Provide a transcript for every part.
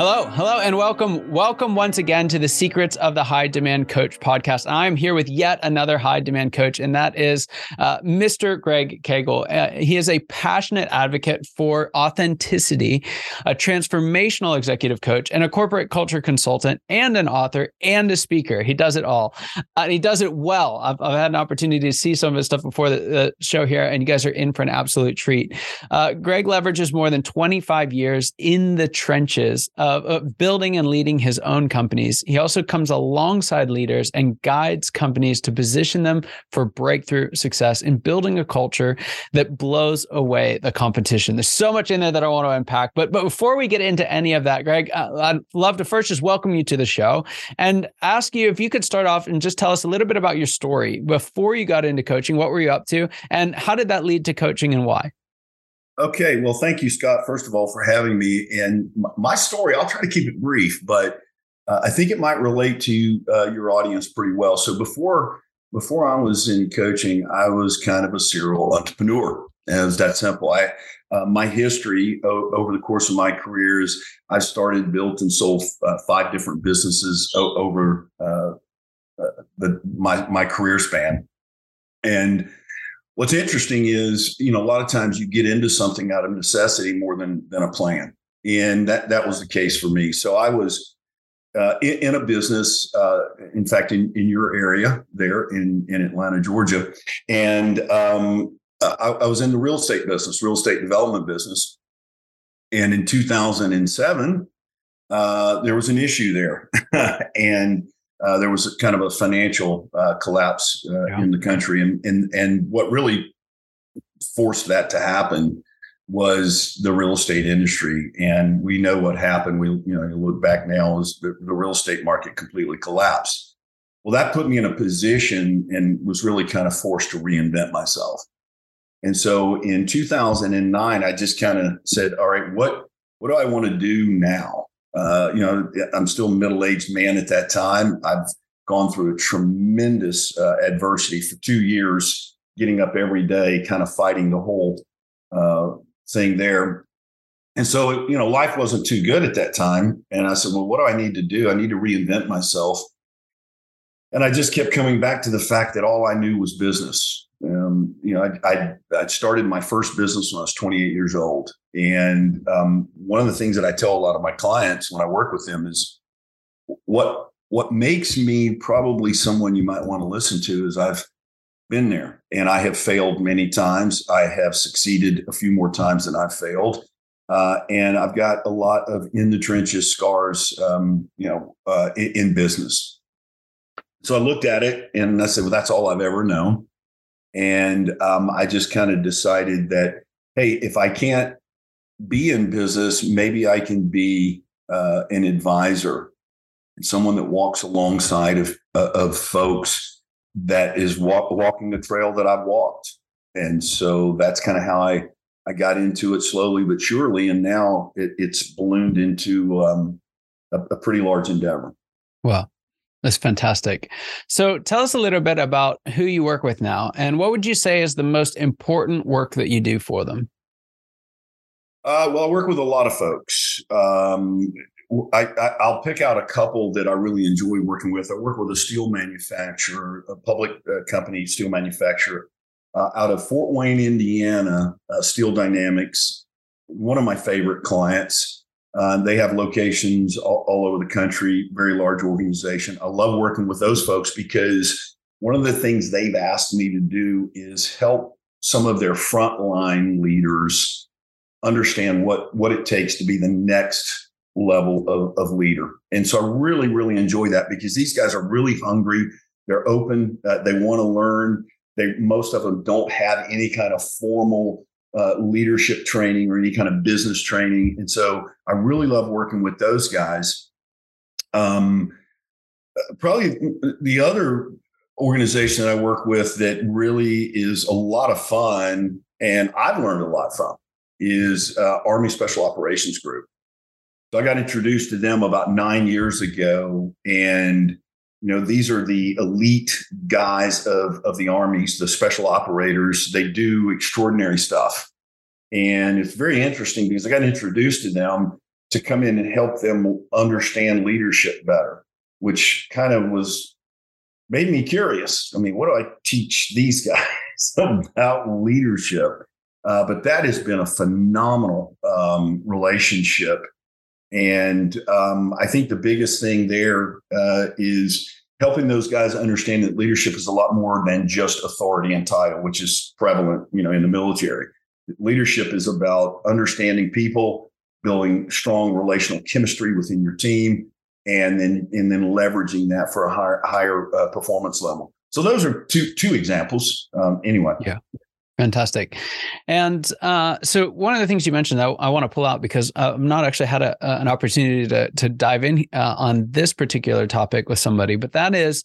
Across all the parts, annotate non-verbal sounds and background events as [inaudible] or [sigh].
Hello, hello, and welcome. Welcome once again to the Secrets of the High Demand Coach podcast. I'm here with yet another high demand coach, and that is uh, Mr. Greg Cagle. Uh, he is a passionate advocate for authenticity, a transformational executive coach, and a corporate culture consultant, and an author and a speaker. He does it all. Uh, he does it well. I've, I've, had an opportunity to see some of his stuff before the, the show here, and you guys are in for an absolute treat. Uh, Greg leverages more than 25 years in the trenches of building and leading his own companies. He also comes alongside leaders and guides companies to position them for breakthrough success in building a culture that blows away the competition. There's so much in there that I want to unpack. But, but before we get into any of that, Greg, uh, I'd love to first just welcome you to the show and ask you if you could start off and just tell us a little bit about your story before you got into coaching. What were you up to? And how did that lead to coaching and why? Okay. Well, thank you, Scott, first of all, for having me. And my story, I'll try to keep it brief, but uh, I think it might relate to uh, your audience pretty well. So before before I was in coaching, I was kind of a serial entrepreneur. And it was that simple. I uh, my history o- over the course of my career is I started, built, and sold uh, five different businesses o- over uh, uh, the my my career span, and What's interesting is, you know, a lot of times you get into something out of necessity more than than a plan, and that that was the case for me. So I was uh, in, in, a business, uh, in fact, in, in your area there in in Atlanta, Georgia, and um, I, I was in the real estate business, real estate development business, and in 2007, uh, there was an issue there, [laughs] and uh, there was a kind of a financial uh, collapse uh, yeah. in the country, and and and what really forced that to happen was the real estate industry. And we know what happened. We you know you look back now as the, the real estate market completely collapsed. Well, that put me in a position and was really kind of forced to reinvent myself. And so in 2009, I just kind of said, all right, what what do I want to do now? Uh, you know, I'm still a middle aged man at that time. I've gone through a tremendous uh, adversity for two years, getting up every day, kind of fighting the whole uh, thing there. And so, you know, life wasn't too good at that time. And I said, well, what do I need to do? I need to reinvent myself. And I just kept coming back to the fact that all I knew was business. Um, you know, I, I, I started my first business when I was 28 years old, and um, one of the things that I tell a lot of my clients when I work with them is what what makes me probably someone you might want to listen to is I've been there and I have failed many times. I have succeeded a few more times than I've failed. Uh, and I've got a lot of in the trenches scars, um, you know, uh, in, in business. So I looked at it and I said, well, that's all I've ever known. And um, I just kind of decided that, hey, if I can't be in business, maybe I can be uh, an advisor, someone that walks alongside of uh, of folks that is walk, walking the trail that I've walked. And so that's kind of how I I got into it slowly but surely, and now it, it's ballooned into um, a, a pretty large endeavor. Well, that's fantastic. So tell us a little bit about who you work with now and what would you say is the most important work that you do for them? Uh, well, I work with a lot of folks. Um, I, will pick out a couple that I really enjoy working with. I work with a steel manufacturer, a public uh, company, steel manufacturer uh, out of Fort Wayne, Indiana, uh, Steel Dynamics. one of my favorite clients. Uh, they have locations all, all, over the country, very large organization. I love working with those folks because one of the things they've asked me to do is help some of their frontline leaders understand what what it takes to be the next level of, of leader. And so I really, really enjoy that because these guys are really hungry. They're open. Uh, they want to learn. They most of them don't have any kind of formal uh, leadership training or any kind of business training, and so I really love working with those guys. Um, uh, probably the other organization that I work with that really is a lot of fun and I've learned a lot from is uh, Army Special Operations Group. So I got introduced to them about nine years ago, and you know these are the elite guys of of the armies, the special operators. They do extraordinary stuff, and it's very interesting because I got introduced to them to come in and help them understand leadership better, which kind of was made me curious. I mean, what do I teach these [laughs] guys about leadership? Uh, but that has been a phenomenal um, relationship and um, I think the biggest thing there uh, is helping those guys understand that leadership is a lot more than just authority and title, which is prevalent, you know, in the military. Leadership is about understanding people, building strong relational chemistry within your team, and then and then leveraging that for a higher higher uh, performance level. So those are two two examples. Um, anyway, yeah. Fantastic. And uh, so, one of the things you mentioned, that I want to pull out because uh, I've not actually had a, an opportunity to, to dive in uh, on this particular topic with somebody, but that is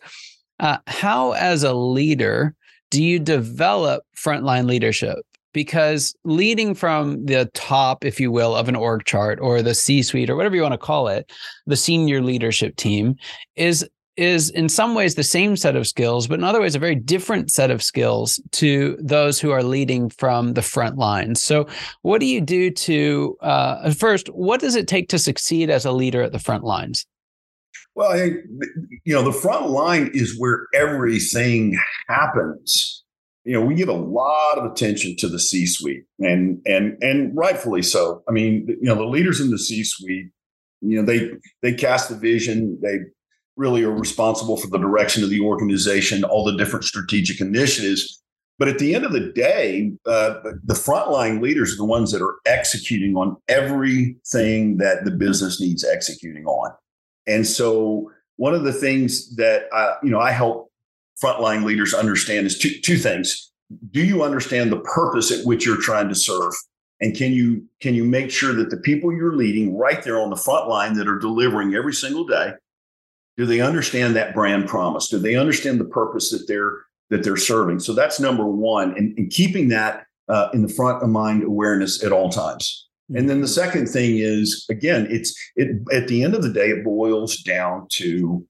uh, how, as a leader, do you develop frontline leadership? Because leading from the top, if you will, of an org chart or the C suite or whatever you want to call it, the senior leadership team is is in some ways the same set of skills, but in other ways a very different set of skills to those who are leading from the front lines. So, what do you do to uh, first? What does it take to succeed as a leader at the front lines? Well, I think you know the front line is where everything happens. You know, we give a lot of attention to the C-suite, and and and rightfully so. I mean, you know, the leaders in the C-suite, you know, they they cast the vision, they really are responsible for the direction of the organization, all the different strategic initiatives. But at the end of the day, uh, the frontline leaders are the ones that are executing on everything that the business needs executing on. And so, one of the things that I, you know I help frontline leaders understand is two, two things. Do you understand the purpose at which you're trying to serve? And can you can you make sure that the people you're leading right there on the front line that are delivering every single day do they understand that brand promise? Do they understand the purpose that they're that they're serving? So that's number one, and, and keeping that uh, in the front of mind awareness at all times. And then the second thing is again, it's it at the end of the day, it boils down to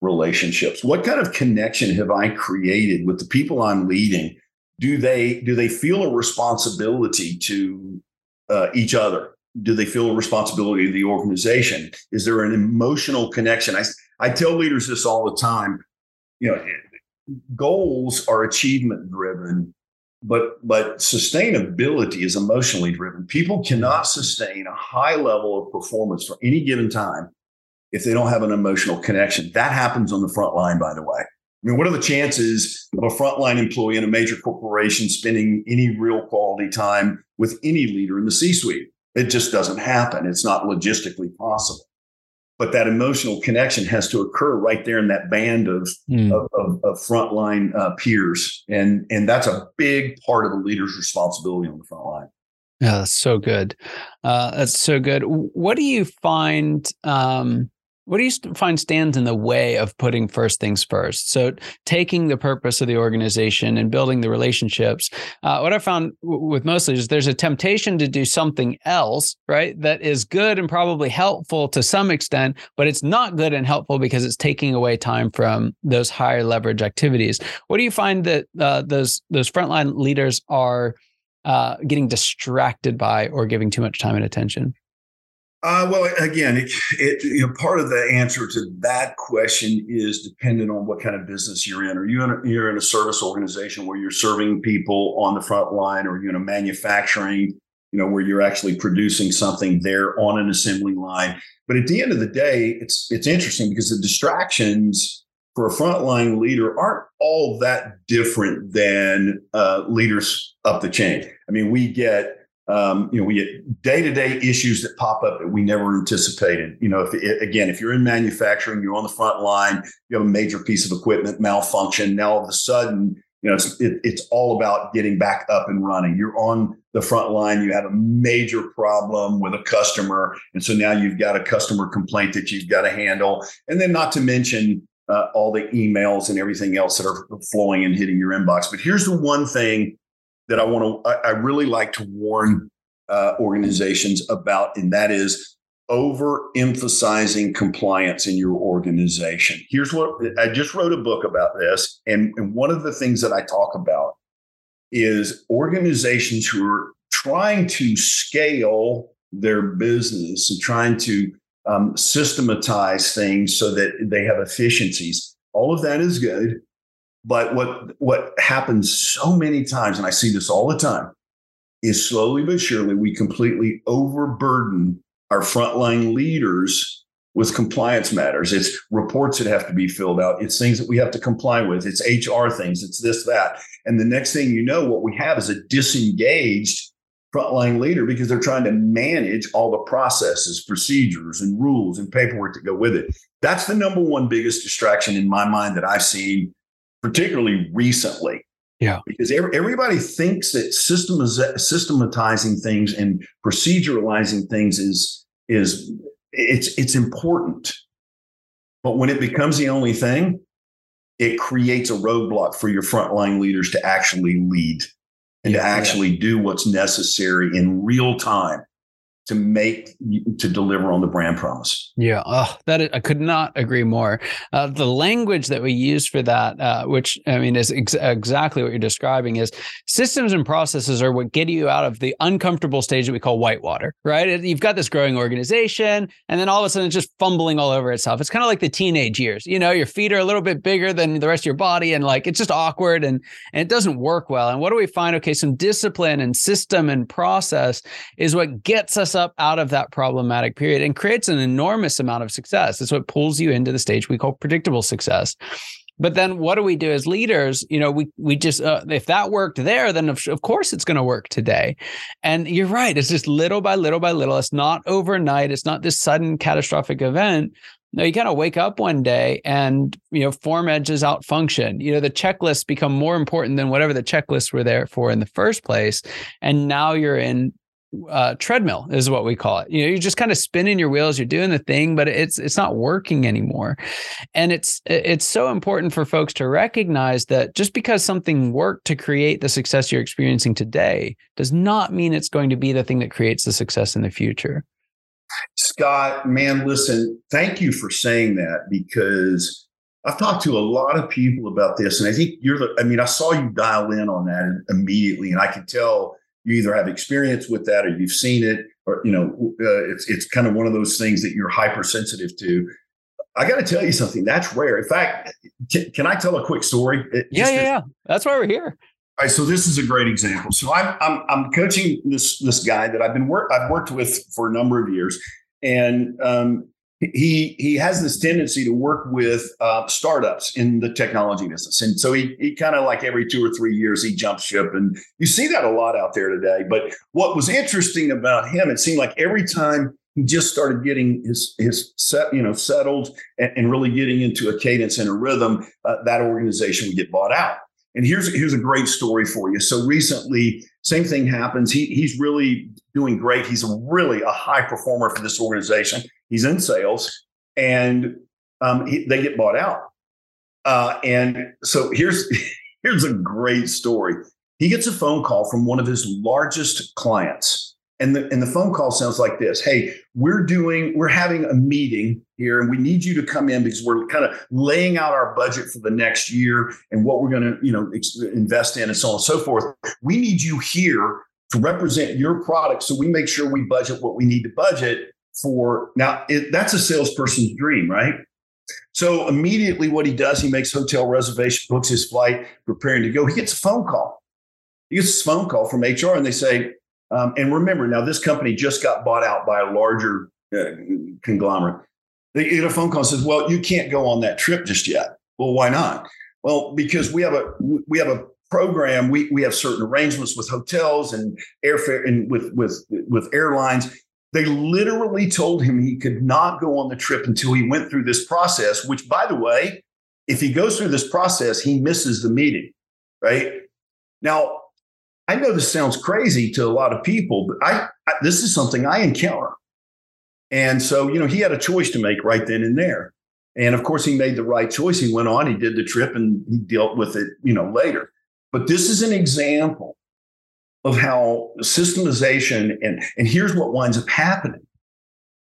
relationships. What kind of connection have I created with the people I'm leading? Do they do they feel a responsibility to uh, each other? Do they feel a responsibility to the organization? Is there an emotional connection? I, I tell leaders this all the time. You know, goals are achievement driven, but but sustainability is emotionally driven. People cannot sustain a high level of performance for any given time if they don't have an emotional connection. That happens on the front line, by the way. I mean, what are the chances of a frontline employee in a major corporation spending any real quality time with any leader in the C suite? It just doesn't happen. It's not logistically possible but that emotional connection has to occur right there in that band of mm. of, of, of, frontline uh, peers, and and that's a big part of the leader's responsibility on the front line. Yeah, that's so good. Uh, that's so good. What do you find? Um, what do you find stands in the way of putting first things first? So, taking the purpose of the organization and building the relationships. Uh, what I found w- with most leaders, there's a temptation to do something else, right? That is good and probably helpful to some extent, but it's not good and helpful because it's taking away time from those higher leverage activities. What do you find that uh, those those frontline leaders are uh, getting distracted by or giving too much time and attention? Uh, well, again, it, it, you know, part of the answer to that question is dependent on what kind of business you're in. Are you in a, you're in a service organization where you're serving people on the front line, or you in a manufacturing you know, where you're actually producing something there on an assembly line. But at the end of the day, it's it's interesting because the distractions for a frontline leader aren't all that different than uh, leaders up the chain. I mean, we get um, you know we get day to day issues that pop up that we never anticipated. You know, if it, again, if you're in manufacturing, you're on the front line, you have a major piece of equipment malfunction. Now all of a sudden you know, it's it, it's all about getting back up and running. You're on the front line. You have a major problem with a customer, and so now you've got a customer complaint that you've got to handle, and then not to mention uh, all the emails and everything else that are flowing and hitting your inbox. But here's the one thing that I want to, I, I really like to warn uh, organizations about, and that is overemphasizing compliance in your organization. Here's what I just wrote a book about this. And, and one of the things that I talk about is organizations who are trying to scale their business and trying to um, systematize things so that they have efficiencies. All of that is good. But what, what happens so many times, and I see this all the time, is slowly but surely we completely overburden our frontline leaders with compliance matters. It's reports that have to be filled out. It's things that we have to comply with. It's HR things. It's this, that. And the next thing you know, what we have is a disengaged frontline leader because they're trying to manage all the processes, procedures, and rules and paperwork that go with it. That's the number one biggest distraction in my mind that I've seen, particularly recently. Yeah. Because every, everybody thinks that systematizing things and proceduralizing things is is it's it's important. But when it becomes the only thing, it creates a roadblock for your frontline leaders to actually lead and yeah, to actually yeah. do what's necessary in real time to make to deliver on the brand promise. Yeah, oh, that I could not agree more. Uh, the language that we use for that, uh, which I mean is ex- exactly what you're describing, is systems and processes are what get you out of the uncomfortable stage that we call whitewater. Right? You've got this growing organization, and then all of a sudden it's just fumbling all over itself. It's kind of like the teenage years. You know, your feet are a little bit bigger than the rest of your body, and like it's just awkward and and it doesn't work well. And what do we find? Okay, some discipline and system and process is what gets us up out of that problematic period and creates an enormous amount of success. It's what pulls you into the stage we call predictable success. But then what do we do as leaders? You know, we we just uh, if that worked there, then of, of course it's going to work today. And you're right, it's just little by little by little. It's not overnight. It's not this sudden catastrophic event. No, you kind of wake up one day and you know form edges out function. You know the checklists become more important than whatever the checklists were there for in the first place, and now you're in uh, treadmill is what we call it. You know, you're just kind of spinning your wheels, you're doing the thing, but it's it's not working anymore. And it's it's so important for folks to recognize that just because something worked to create the success you're experiencing today does not mean it's going to be the thing that creates the success in the future. Scott, man, listen, thank you for saying that because I've talked to a lot of people about this, and I think you're the. I mean, I saw you dial in on that immediately, and I could tell you either have experience with that or you've seen it or you know uh, it's it's kind of one of those things that you're hypersensitive to. I got to tell you something that's rare. In fact can, can i tell a quick story? It, yeah yeah yeah. That's why we're here. All right so this is a great example. So i'm i'm, I'm coaching this this guy that i've been work i've worked with for a number of years. And um, he he has this tendency to work with uh, startups in the technology business, and so he he kind of like every two or three years he jumps ship, and you see that a lot out there today. But what was interesting about him, it seemed like every time he just started getting his his set you know settled and, and really getting into a cadence and a rhythm, uh, that organization would get bought out. And here's here's a great story for you. So recently, same thing happens. He he's really doing great. He's really a high performer for this organization. He's in sales, and um, he, they get bought out. Uh, and so here's [laughs] here's a great story. He gets a phone call from one of his largest clients and the, and the phone call sounds like this Hey, we're doing, we're having a meeting here and we need you to come in because we're kind of laying out our budget for the next year and what we're going to, you know, invest in and so on and so forth. We need you here to represent your product so we make sure we budget what we need to budget for. Now, it, that's a salesperson's dream, right? So immediately what he does, he makes hotel reservation, books his flight, preparing to go. He gets a phone call. He gets a phone call from HR and they say, Um, and remember, now this company just got bought out by a larger uh, conglomerate. They get a phone call and says, "Well, you can't go on that trip just yet." Well, why not? Well, because we have a we have a program. We we have certain arrangements with hotels and airfare and with with with airlines. They literally told him he could not go on the trip until he went through this process. Which, by the way, if he goes through this process, he misses the meeting. Right now, I know this sounds crazy to a lot of people, but I, I this is something I encounter. And so, you know, he had a choice to make right then and there. And of course, he made the right choice. He went on, he did the trip, and he dealt with it, you know, later. But this is an example of how systemization and and here's what winds up happening.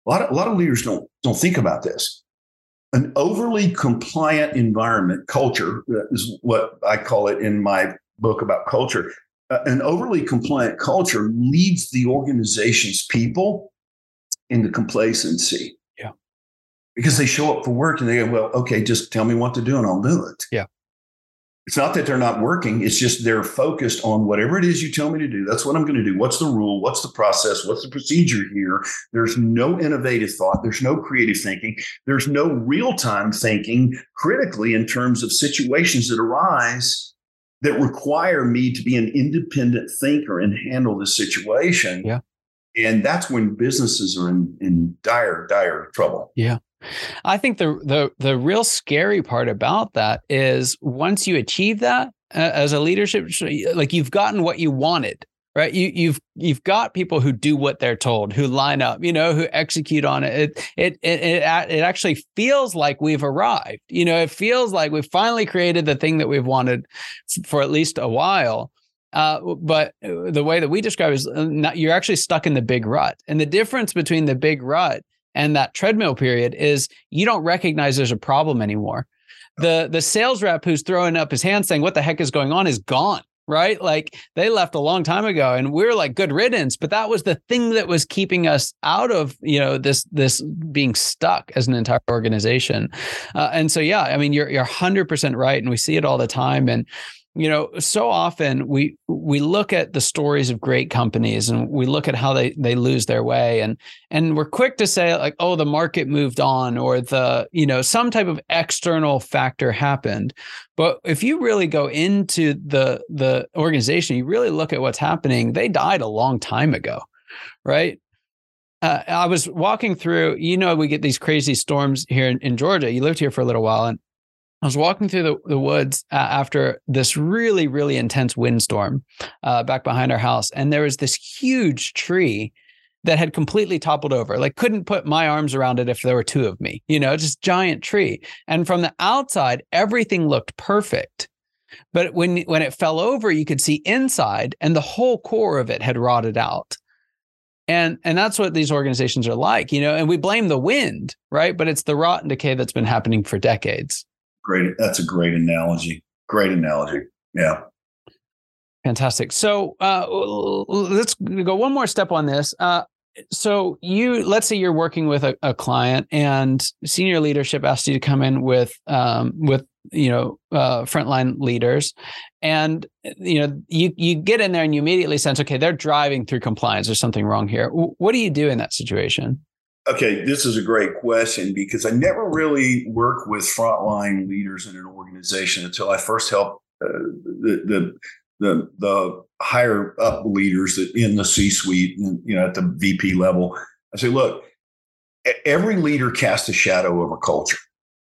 A lot of, a lot of leaders don't don't think about this. An overly compliant environment, culture is what I call it in my book about culture. Uh, an overly compliant culture leads the organization's people into complacency. Yeah. Because they show up for work and they go, well, okay, just tell me what to do and I'll do it. Yeah. It's not that they're not working. It's just they're focused on whatever it is you tell me to do. That's what I'm going to do. What's the rule? What's the process? What's the procedure here? There's no innovative thought. There's no creative thinking. There's no real time thinking critically in terms of situations that arise that require me to be an independent thinker and handle the situation. Yeah. And that's when businesses are in, in dire, dire trouble. Yeah. I think the the the real scary part about that is once you achieve that uh, as a leadership, like you've gotten what you wanted, right? You you've you've got people who do what they're told, who line up, you know, who execute on it. It it it it, it actually feels like we've arrived. You know, it feels like we've finally created the thing that we've wanted for at least a while. Uh, but uh, the way that we describe is uh, not, you're actually stuck in the big rut. And the difference between the big rut and that treadmill period is you don't recognize there's a problem anymore. The the sales rep who's throwing up his hand saying what the heck is going on is gone right? Like they left a long time ago and we are like good riddance, but that was the thing that was keeping us out of, you know, this this being stuck as an entire organization. Uh, and so yeah, I mean you're you're 100% right and we see it all the time and you know so often we we look at the stories of great companies and we look at how they they lose their way and and we're quick to say like oh the market moved on or the you know some type of external factor happened but if you really go into the the organization you really look at what's happening they died a long time ago right uh, I was walking through, you know, we get these crazy storms here in, in Georgia. You lived here for a little while, and I was walking through the, the woods uh, after this really, really intense windstorm uh, back behind our house. And there was this huge tree that had completely toppled over. Like, couldn't put my arms around it if there were two of me, you know, just giant tree. And from the outside, everything looked perfect. But when, when it fell over, you could see inside, and the whole core of it had rotted out. And and that's what these organizations are like, you know. And we blame the wind, right? But it's the rot and decay that's been happening for decades. Great. That's a great analogy. Great analogy. Yeah. Fantastic. So uh, let's go one more step on this. Uh, so you, let's say you're working with a, a, client, and senior leadership asked you to come in with um, with you know uh, frontline leaders, and you know you you get in there and you immediately sense, okay, they're driving through compliance. There's something wrong here. What do you do in that situation? Okay, this is a great question because I never really work with frontline leaders in an organization until I first help uh, the, the the the higher up leaders that in the C-suite, and, you know, at the VP level. I say, look, every leader casts a shadow over culture,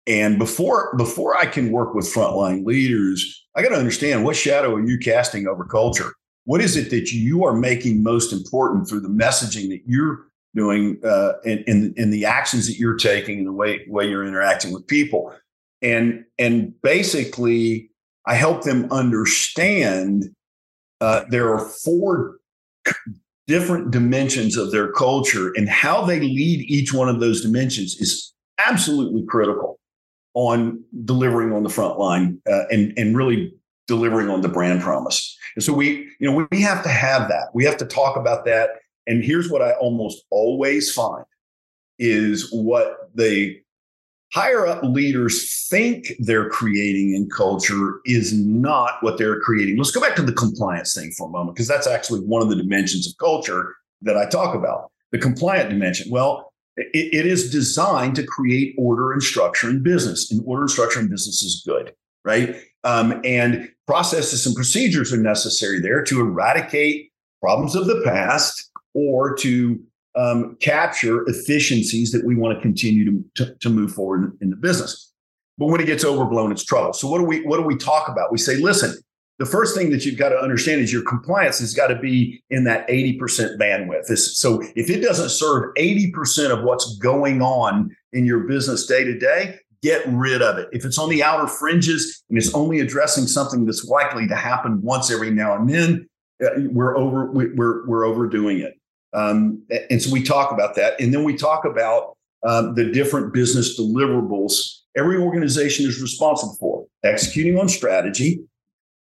and before before I can work with frontline leaders, I got to understand what shadow are you casting over culture. What is it that you are making most important through the messaging that you're doing uh, in, in, in the actions that you're taking and the way way you're interacting with people. And and basically i help them understand uh, there are four different dimensions of their culture and how they lead each one of those dimensions is absolutely critical on delivering on the front line uh, and and really delivering on the brand promise. And so we you know we have to have that. We have to talk about that and here's what I almost always find is what the higher up leaders think they're creating in culture is not what they're creating. Let's go back to the compliance thing for a moment, because that's actually one of the dimensions of culture that I talk about the compliant dimension. Well, it, it is designed to create order and structure in business, and order and structure in business is good, right? Um, and processes and procedures are necessary there to eradicate problems of the past or to um, capture efficiencies that we want to continue to, to, to move forward in, the business. But when it gets overblown, it's trouble. So what do we what do we talk about? We say, listen, the first thing that you've got to understand is your compliance has got to be in that 80% bandwidth. so if it doesn't serve 80% of what's going on in your business day to day, get rid of it. If it's on the outer fringes and it's only addressing something that's likely to happen once every now and then, uh, we're over we're we're overdoing it. Um, and so we talk about that. And then we talk about um, the different business deliverables every organization is responsible for executing on strategy.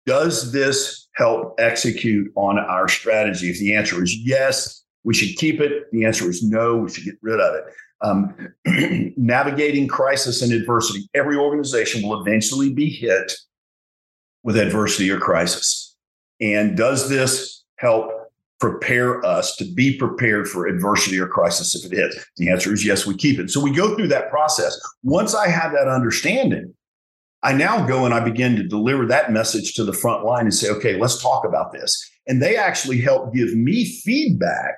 Does this help execute on our strategy? If the answer is yes, we should keep it. The answer is no, we should get rid of it. Um, [clears throat] navigating crisis and adversity. Every organization will eventually be hit with adversity or crisis. And does this help prepare us to be prepared for adversity or crisis if it hits? The answer is yes, we keep it. So we go through that process. Once I have that understanding, I now go and I begin to deliver that message to the front line and say, okay, let's talk about this. And they actually help give me feedback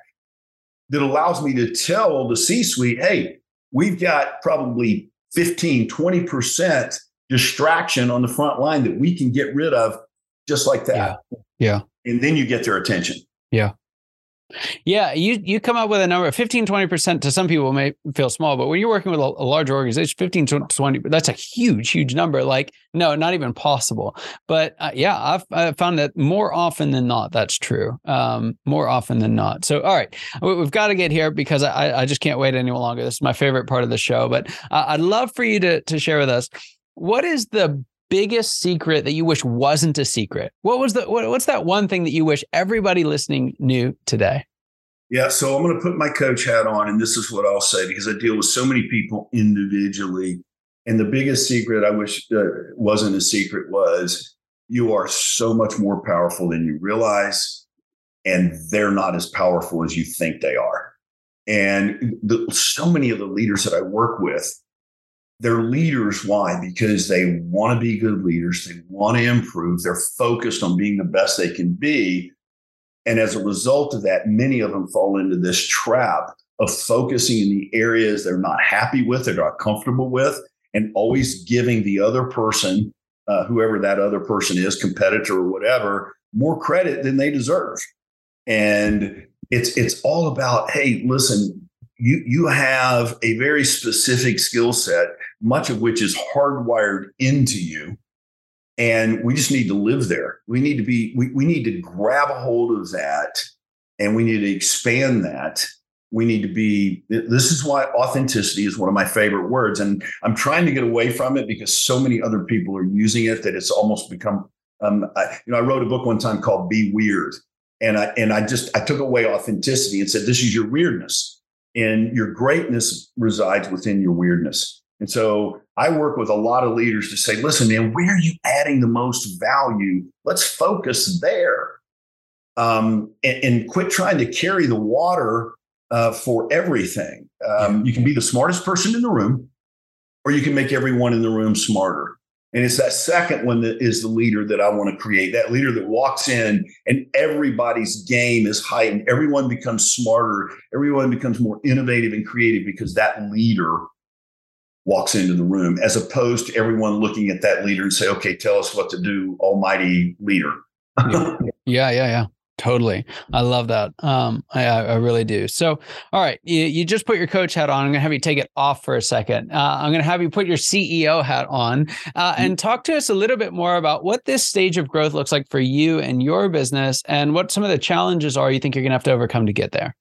that allows me to tell the C suite, hey, we've got probably 15, 20% distraction on the front line that we can get rid of just like that. Yeah. yeah. And then you get their attention. Yeah. Yeah, you you come up with a number 15 20% to some people may feel small, but when you're working with a, a large organization 15 to 20 that's a huge huge number like no, not even possible. But uh, yeah, I've, I've, found that more often than not that's true. Um, more often than not. So all right, we've got to get here because I I just can't wait any longer. This is my favorite part of the show, but uh, I'd love for you to to share with us what is the biggest secret that you wish wasn't a secret? What was the what, what's that one thing that you wish everybody listening knew today? Yeah, so I'm going to put my coach hat on, and this is what I'll say because I deal with so many people individually. And the biggest secret I wish uh, wasn't a secret was you are so much more powerful than you realize, and they're not as powerful as you think they are. And the, so many of the leaders that I work with, they're leaders. Why? Because they want to be good leaders. They want to improve. They're focused on being the best they can be. And as a result of that, many of them fall into this trap of focusing in the areas they're not happy with, they're not comfortable with, and always giving the other person, uh, whoever that other person is, competitor or whatever, more credit than they deserve. And it's it's all about, hey, listen, you you have a very specific skill set, much of which is hardwired into you. And we just need to live there. We need to be, we, we need to grab a hold of that and we need to expand that. We need to be, this is why authenticity is one of my favorite words. And I'm trying to get away from it because so many other people are using it that it's almost become, um, I, you know, I wrote a book one time called Be Weird. And I, and I just, I took away authenticity and said, this is your weirdness and your greatness resides within your weirdness. And so I work with a lot of leaders to say, listen, man, where are you adding the most value? Let's focus there. Um, and, and, quit trying to carry the water uh, for everything. Um, you can be the smartest person in the room, or you can make everyone in the room smarter. And it's that second one that is the leader that I want to create. That leader that walks in and everybody's game is heightened. Everyone becomes smarter. Everyone becomes more innovative and creative because that leader walks into the room, as opposed to everyone looking at that leader and say, okay, tell us what to do, almighty leader. yeah, [laughs] yeah, yeah. Totally. I love that. Um, I, I really do. So, all right, you, you just put your coach hat on. I'm going to have you take it off for a second. Uh, I'm going to have you put your CEO hat on uh, mm-hmm. and talk to us a little bit more about what this stage of growth looks like for you and your business and what some of the challenges are you think you're going to have to overcome to get there.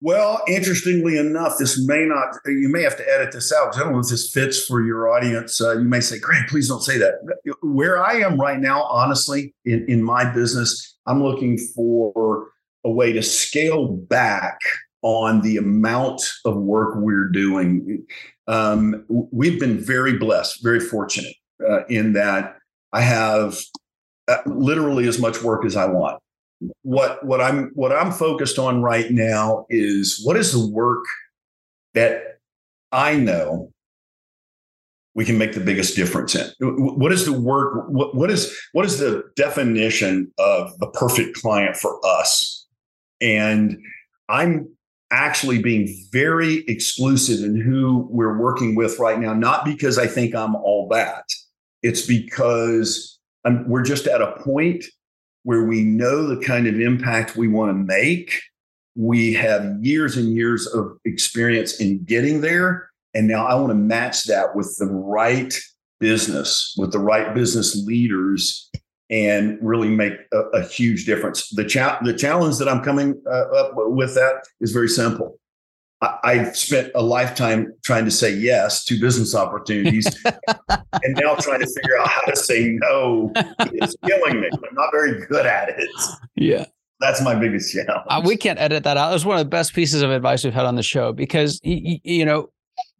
Well, interestingly enough, this may not, you may have to edit this out. I don't know if this fits for your audience. Uh, you may say, Greg, please don't say that. Where I am right now, honestly, in, in my business, I'm looking for a way to scale back on the amount of work we're doing. Um, we've been very blessed, very fortunate uh, in that I have uh, literally as much work as I want. What what I'm what I'm focused on right now is what is the work that I know we can make the biggest difference in. What is the work? What, what is what is the definition of the perfect client for us? And I'm actually being very exclusive in who we're working with right now, not because I think I'm all that. It's because I'm, we're just at a point where we know the kind of impact we want to make. We have years and years of experience in getting there. And now I want to match that with the right business, with the right business leaders, and really make a, a huge difference. The, cha- the challenge that I'm coming uh, up with that is very simple. I, I've spent a lifetime trying to say yes to business opportunities, [laughs] and now trying to figure out how to say no. It's killing me. I'm not very good at it. Yeah that's my biggest challenge. Uh, we can't edit that out. It was one of the best pieces of advice we've had on the show because you, you know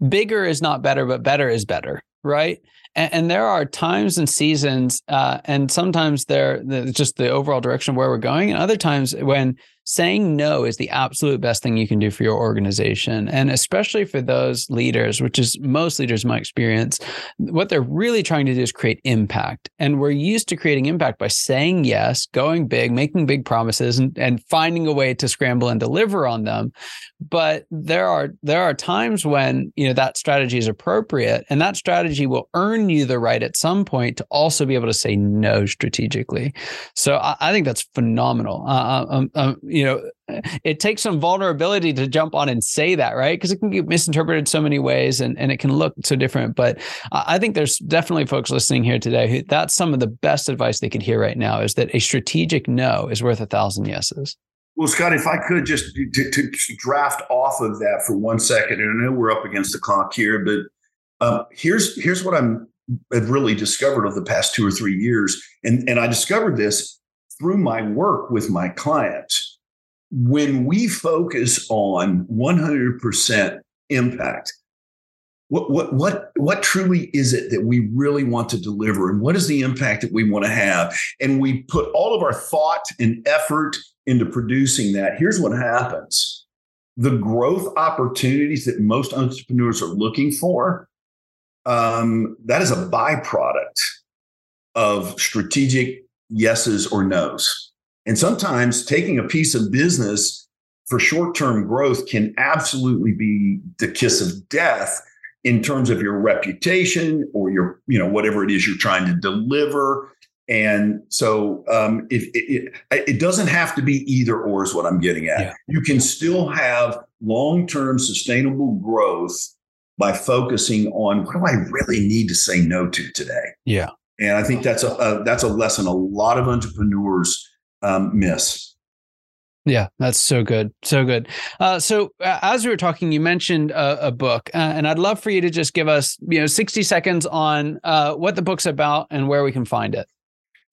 bigger is not better, but better is better, right? And, and there are times and seasons, uh, and sometimes they're, they're just the overall direction of where we're going, and other times when saying no is the absolute best thing you can do for your organization. And especially for those leaders, which is most leaders, in my experience, what they're really trying to do is create impact. And we're used to creating impact by saying yes, going big, making big promises, and, and finding a way to scramble and deliver on them. But there are there are times when you know that strategy is appropriate, and that strategy will earn you the right at some point to also be able to say no strategically. So I, I think that's phenomenal. Uh, um, um, you know, it takes some vulnerability to jump on and say that, right? Because it can get misinterpreted so many ways and, and it can look so different. But I think there's definitely folks listening here today who that's some of the best advice they could hear right now is that a strategic no is worth a thousand yeses. Well, Scott, if I could just to, to draft off of that for one second, and I know we're up against the clock here, but um, here's here's what I'm have really discovered over the past two or three years, and and I discovered this through my work with my clients when we focus on 100% impact, what, what, what, what truly is it that we really want to deliver? And what is the impact that we want to have? And we put all of our thought and effort into producing that. Here's what happens the growth opportunities that most entrepreneurs are looking for, um, that is a byproduct of strategic yeses or nos. And sometimes taking a piece of business for short term growth can absolutely be the kiss of death in terms of your reputation or your, you know, whatever it is you're trying to deliver. And so um, it, it, it, doesn't have to be either or, is what I'm getting at. Yeah. You can still have long term sustainable growth by focusing on what do I really need to say no to today? Yeah. And I think that's a, a that's a lesson a lot of entrepreneurs um, miss. Yeah, that's so good. So good. Uh, so uh, as we were talking, you mentioned a, a book, uh, and I'd love for you to just give us, you know, 60 seconds on uh, what the book's about and where we can find it.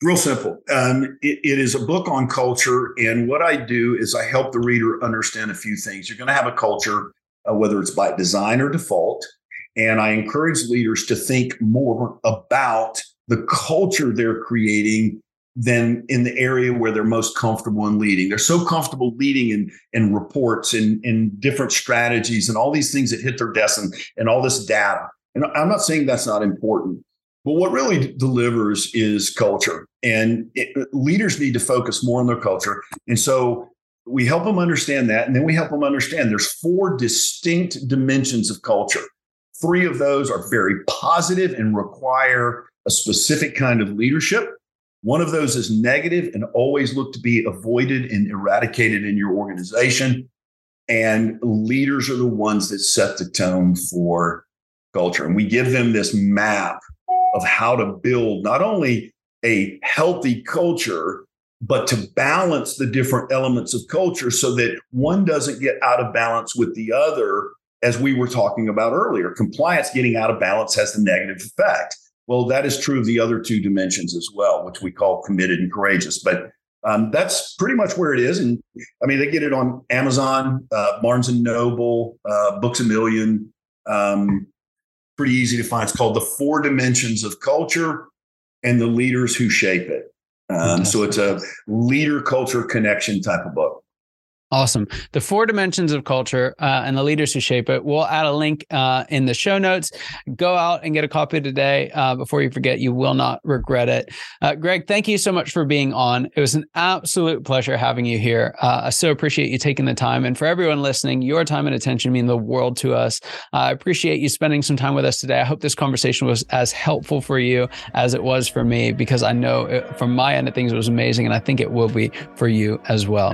Real simple. Um, it, it is a book on culture. And what I do is I help the reader understand a few things. You're going to have a culture, uh, whether it's by design or default. And I encourage leaders to think more about the culture they're creating than in the area where they're most comfortable in leading. They're so comfortable leading in, in reports and in, different strategies and all these things that hit their desk and, and all this data. And I'm not saying that's not important, but what really delivers is culture. And it, leaders need to focus more on their culture. And so we help them understand that. And then we help them understand there's four distinct dimensions of culture. Three of those are very positive and require a specific kind of leadership. One of those is negative and always look to be avoided and eradicated in your organization. And leaders are the ones that set the tone for culture. And we give them this map of how to build not only a healthy culture, but to balance the different elements of culture so that one doesn't get out of balance with the other, as we were talking about earlier. Compliance getting out of balance has the negative effect. Well, that is true of the other two dimensions as well, which we call committed and courageous. But um, that's pretty much where it is. And I mean, they get it on Amazon, uh, Barnes and Noble, uh, Books a Million. Um, pretty easy to find. It's called The Four Dimensions of Culture and the Leaders Who Shape It. Um, so it's a leader culture connection type of book. Awesome. The four dimensions of culture uh, and the leaders who shape it. We'll add a link uh, in the show notes. Go out and get a copy today uh, before you forget. You will not regret it. Uh, Greg, thank you so much for being on. It was an absolute pleasure having you here. Uh, I so appreciate you taking the time. And for everyone listening, your time and attention mean the world to us. I appreciate you spending some time with us today. I hope this conversation was as helpful for you as it was for me, because I know it, from my end of things, it was amazing. And I think it will be for you as well.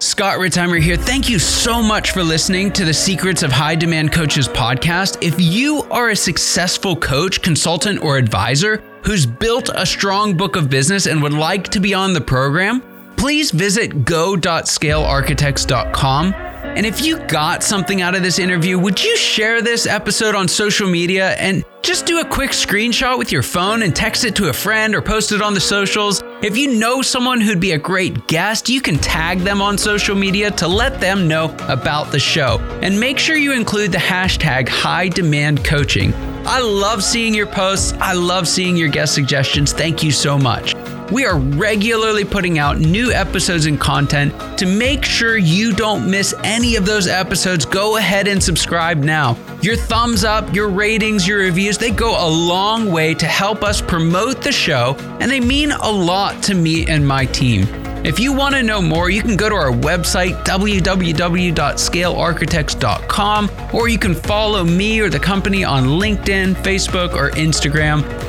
Scott Ritzheimer here. Thank you so much for listening to the Secrets of High Demand Coaches podcast. If you are a successful coach, consultant, or advisor who's built a strong book of business and would like to be on the program, please visit go.scalearchitects.com. And if you got something out of this interview, would you share this episode on social media and just do a quick screenshot with your phone and text it to a friend or post it on the socials? If you know someone who'd be a great guest, you can tag them on social media to let them know about the show. And make sure you include the hashtag high demand coaching. I love seeing your posts. I love seeing your guest suggestions. Thank you so much. We are regularly putting out new episodes and content. To make sure you don't miss any of those episodes, go ahead and subscribe now. Your thumbs up, your ratings, your reviews, they go a long way to help us promote the show, and they mean a lot to me and my team. If you want to know more, you can go to our website, www.scalearchitects.com, or you can follow me or the company on LinkedIn, Facebook, or Instagram.